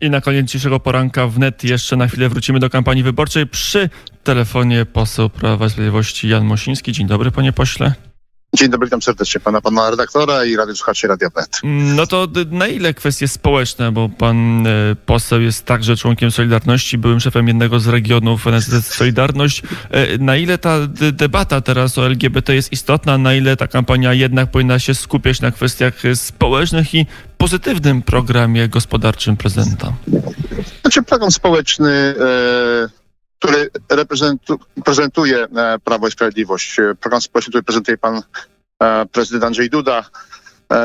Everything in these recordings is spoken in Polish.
I na koniec dzisiejszego poranka wnet jeszcze na chwilę wrócimy do kampanii wyborczej. Przy telefonie poseł Prawa i Sprawiedliwości Jan Mosiński. Dzień dobry, panie pośle. Dzień dobry, witam serdecznie pana, pana redaktora i radio słuchaczy Radia Wnet. No to na ile kwestie społeczne, bo pan e, poseł jest także członkiem Solidarności, byłym szefem jednego z regionów NSZZ Solidarność. E, na ile ta debata teraz o LGBT jest istotna, na ile ta kampania jednak powinna się skupiać na kwestiach e, społecznych i pozytywnym programie gospodarczym prezydenta? Znaczy program społeczny, e, który reprezentu, prezentuje e, Prawo i Sprawiedliwość, program społeczny, który prezentuje pan e, prezydent Andrzej Duda, e,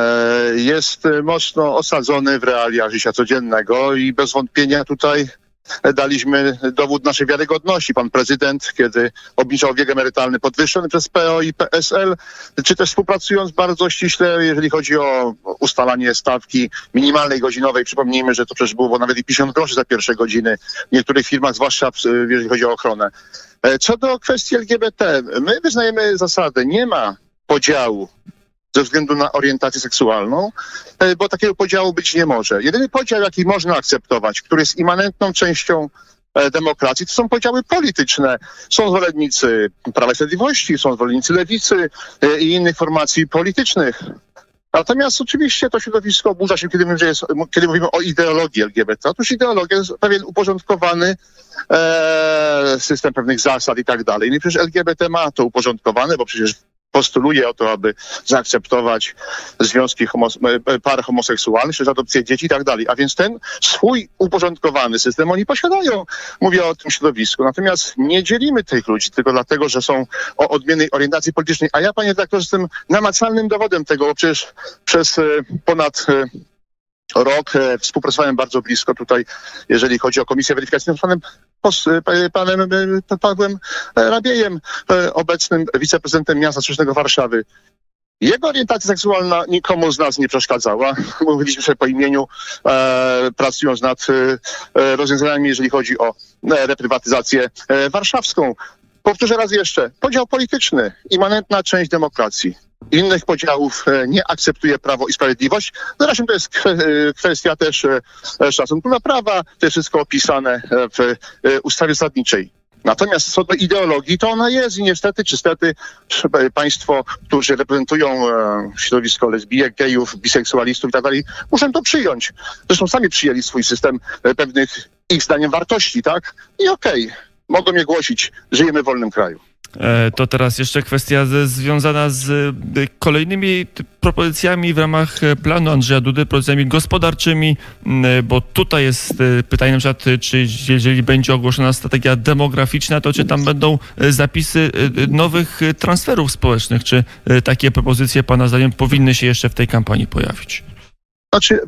jest mocno osadzony w realiach życia codziennego i bez wątpienia tutaj daliśmy dowód naszej wiarygodności. Pan prezydent, kiedy obniżał wiek emerytalny podwyższony przez PO i PSL, czy też współpracując bardzo ściśle, jeżeli chodzi o ustalanie stawki minimalnej godzinowej. Przypomnijmy, że to przecież było nawet i 50 groszy za pierwsze godziny w niektórych firmach, zwłaszcza jeżeli chodzi o ochronę. E, Co do kwestii LGBT, my wyznajemy zasadę, nie ma podziału ze względu na orientację seksualną, e, bo takiego podziału być nie może. Jedyny podział, jaki można akceptować, który jest immanentną częścią e, demokracji, to są podziały polityczne. Są zwolennicy Prawa i Sprawiedliwości, są zwolennicy Lewicy e, i innych formacji politycznych. Natomiast oczywiście to środowisko oburza się, kiedy mówimy, jest, kiedy mówimy o ideologii LGBT. Otóż ideologia jest pewien uporządkowany e, system pewnych zasad i tak dalej. No i przecież LGBT ma to uporządkowane, bo przecież postuluje o to, aby zaakceptować związki homos- e, par homoseksualnych, czy adopcję dzieci i tak dalej. A więc ten swój uporządkowany system oni posiadają. Mówię o tym środowisku. Natomiast nie dzielimy tych ludzi tylko dlatego, że są o odmiennej orientacji politycznej. A ja, panie redaktorze, jestem namacalnym dowodem tego, bo przecież przez e, ponad e, rok e, współpracowałem bardzo blisko tutaj, jeżeli chodzi o komisję weryfikacyjną z panem, e, pa- panem e, Pawłem e, Rabiejem, e, obecnym wiceprezydentem miasta stołecznego Warszawy. Jego orientacja seksualna nikomu z nas nie przeszkadzała. Mówiliśmy sobie po imieniu, e, pracując nad e, e, rozwiązaniami, jeżeli chodzi o e, reprywatyzację e, warszawską. Powtórzę raz jeszcze. Podział polityczny, immanentna część demokracji. Innych podziałów e, nie akceptuje Prawo i Sprawiedliwość. Zresztą to jest e, kwestia też e, szacunku dla prawa. To jest wszystko opisane w ustawie zasadniczej. Natomiast co do ideologii, to ona jest i niestety, czy stety państwo, którzy reprezentują środowisko lesbijek, gejów, biseksualistów i tak dalej, muszą to przyjąć. Zresztą sami przyjęli swój system pewnych ich zdaniem wartości, tak? I okej, mogą je głosić. Żyjemy w wolnym kraju. E, To teraz jeszcze kwestia związana z e, kolejnymi propozycjami w ramach e, planu Andrzeja Dudy, propozycjami gospodarczymi, bo tutaj jest pytanie na przykład, czy jeżeli będzie ogłoszona strategia demograficzna, to czy tam będą zapisy nowych transferów społecznych, czy takie propozycje Pana zdaniem powinny się jeszcze w tej kampanii pojawić? Znaczy,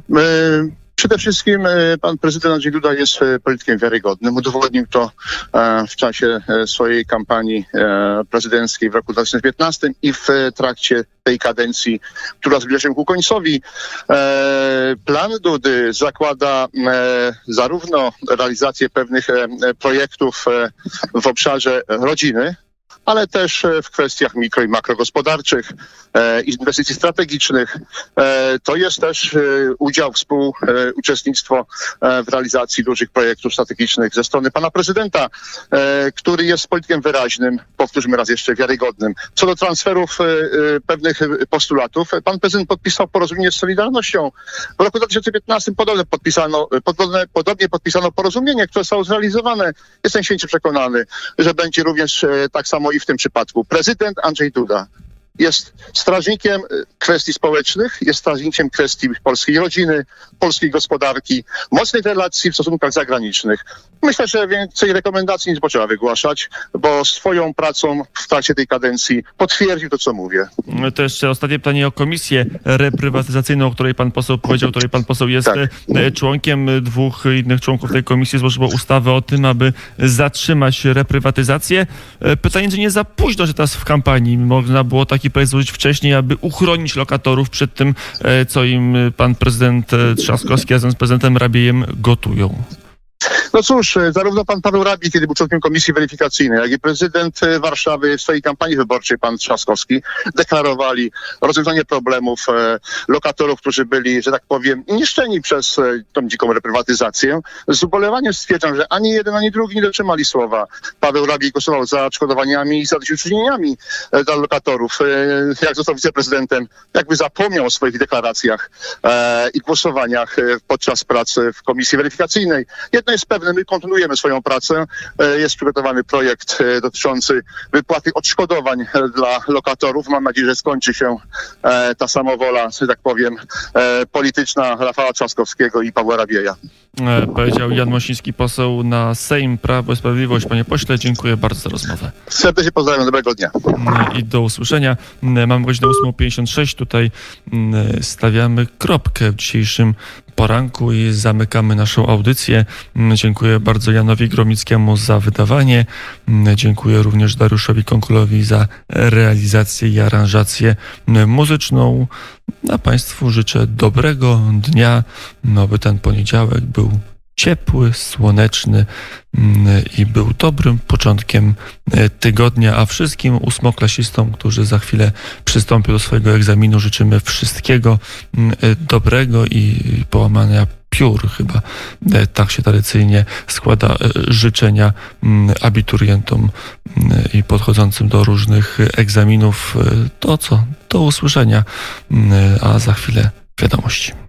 przede wszystkim e, pan prezydent Andrzej Duda jest e, politykiem wiarygodnym. Udowodnił to e, w czasie swojej kampanii prezydenckiej w roku 2015 i w trakcie tej kadencji, która zbliża się ku końcowi. Plan Dudy zakłada zarówno realizację pewnych projektów w obszarze rodziny, ale też e, w kwestiach mikro i makrogospodarczych, e, inwestycji strategicznych. E, To jest też udział, współuczestnictwo w realizacji dużych projektów strategicznych ze strony pana prezydenta, który jest politykiem wyraźnym, powtórzmy raz jeszcze, wiarygodnym. Co do transferów pewnych postulatów, pan prezydent podpisał porozumienie z Solidarnością. W roku 2015 podobne podpisano, podobne, podobnie podpisano porozumienie, które zostało zrealizowane. Jestem święcie przekonany, że będzie również tak samo i w tym przypadku. Prezydent Andrzej Duda jest strażnikiem e, kwestii społecznych, jest strażnikiem kwestii polskiej rodziny, polskiej gospodarki, mocnych relacji w stosunkach zagranicznych. Myślę, że więcej rekomendacji nie potrzeba wygłaszać, bo swoją pracą w trakcie tej kadencji potwierdził to, co mówię. E, To jeszcze ostatnie pytanie o komisję reprywatyzacyjną, o której pan poseł powiedział, której pan poseł jest Tak. e, członkiem. E, Dwóch innych członków tej komisji złożyło ustawę o tym, aby zatrzymać reprywatyzację. Pytanie, czy nie za późno, że teraz w kampanii można było projekt złożyć wcześniej, aby uchronić lokatorów przed tym, e, co im e, pan prezydent e, Trzaskowski razem z prezydentem Rabiejem gotują. No cóż, e, zarówno pan Paweł Rabi, kiedy był członkiem komisji weryfikacyjnej, jak i prezydent e, Warszawy w swojej kampanii wyborczej, pan Trzaskowski, deklarowali rozwiązanie problemów e, lokatorów, którzy byli, że tak powiem, niszczeni przez tą dziką reprywatyzację. Z ubolewaniem stwierdzam, że ani jeden, ani drugi nie dotrzymali słowa. Paweł Rabi głosował za odszkodowaniami i zadośćuczynieniami e, dla lokatorów. Jak został wiceprezydentem, jakby zapomniał o swoich deklaracjach i głosowaniach podczas pracy w komisji weryfikacyjnej. Jedno jest pewne, my kontynuujemy swoją pracę. E, Jest przygotowany projekt e, dotyczący wypłaty odszkodowań e, dla lokatorów. Mam nadzieję, że skończy się ta samowola, że tak powiem, polityczna Rafała Trzaskowskiego i Pawła Rabieja. Powiedział Jan Mosiński, poseł na Sejm Prawo i Sprawiedliwość. Panie pośle, dziękuję bardzo za rozmowę. Serdecznie pozdrawiam, dobrego dnia. Mm, i do usłyszenia. Mam godzinę 8.56. Tutaj mm, stawiamy kropkę w dzisiejszym poranku i zamykamy naszą audycję. Mm, Dziękuję bardzo Janowi Gromickiemu za wydawanie. Mm, Dziękuję również Dariuszowi Konkulowi za realizację i aranżację muzyczną. A Państwu życzę dobrego dnia, no by ten poniedziałek był ciepły, słoneczny mm, i był dobrym początkiem e, tygodnia, a wszystkim ósmoklasistom, którzy za chwilę przystąpią do swojego egzaminu, życzymy wszystkiego mm, e, dobrego i połamania piór chyba. E, Tak się tradycyjnie składa życzenia mm, abiturientom i podchodzącym do różnych egzaminów. To co? Do usłyszenia, a za chwilę wiadomości.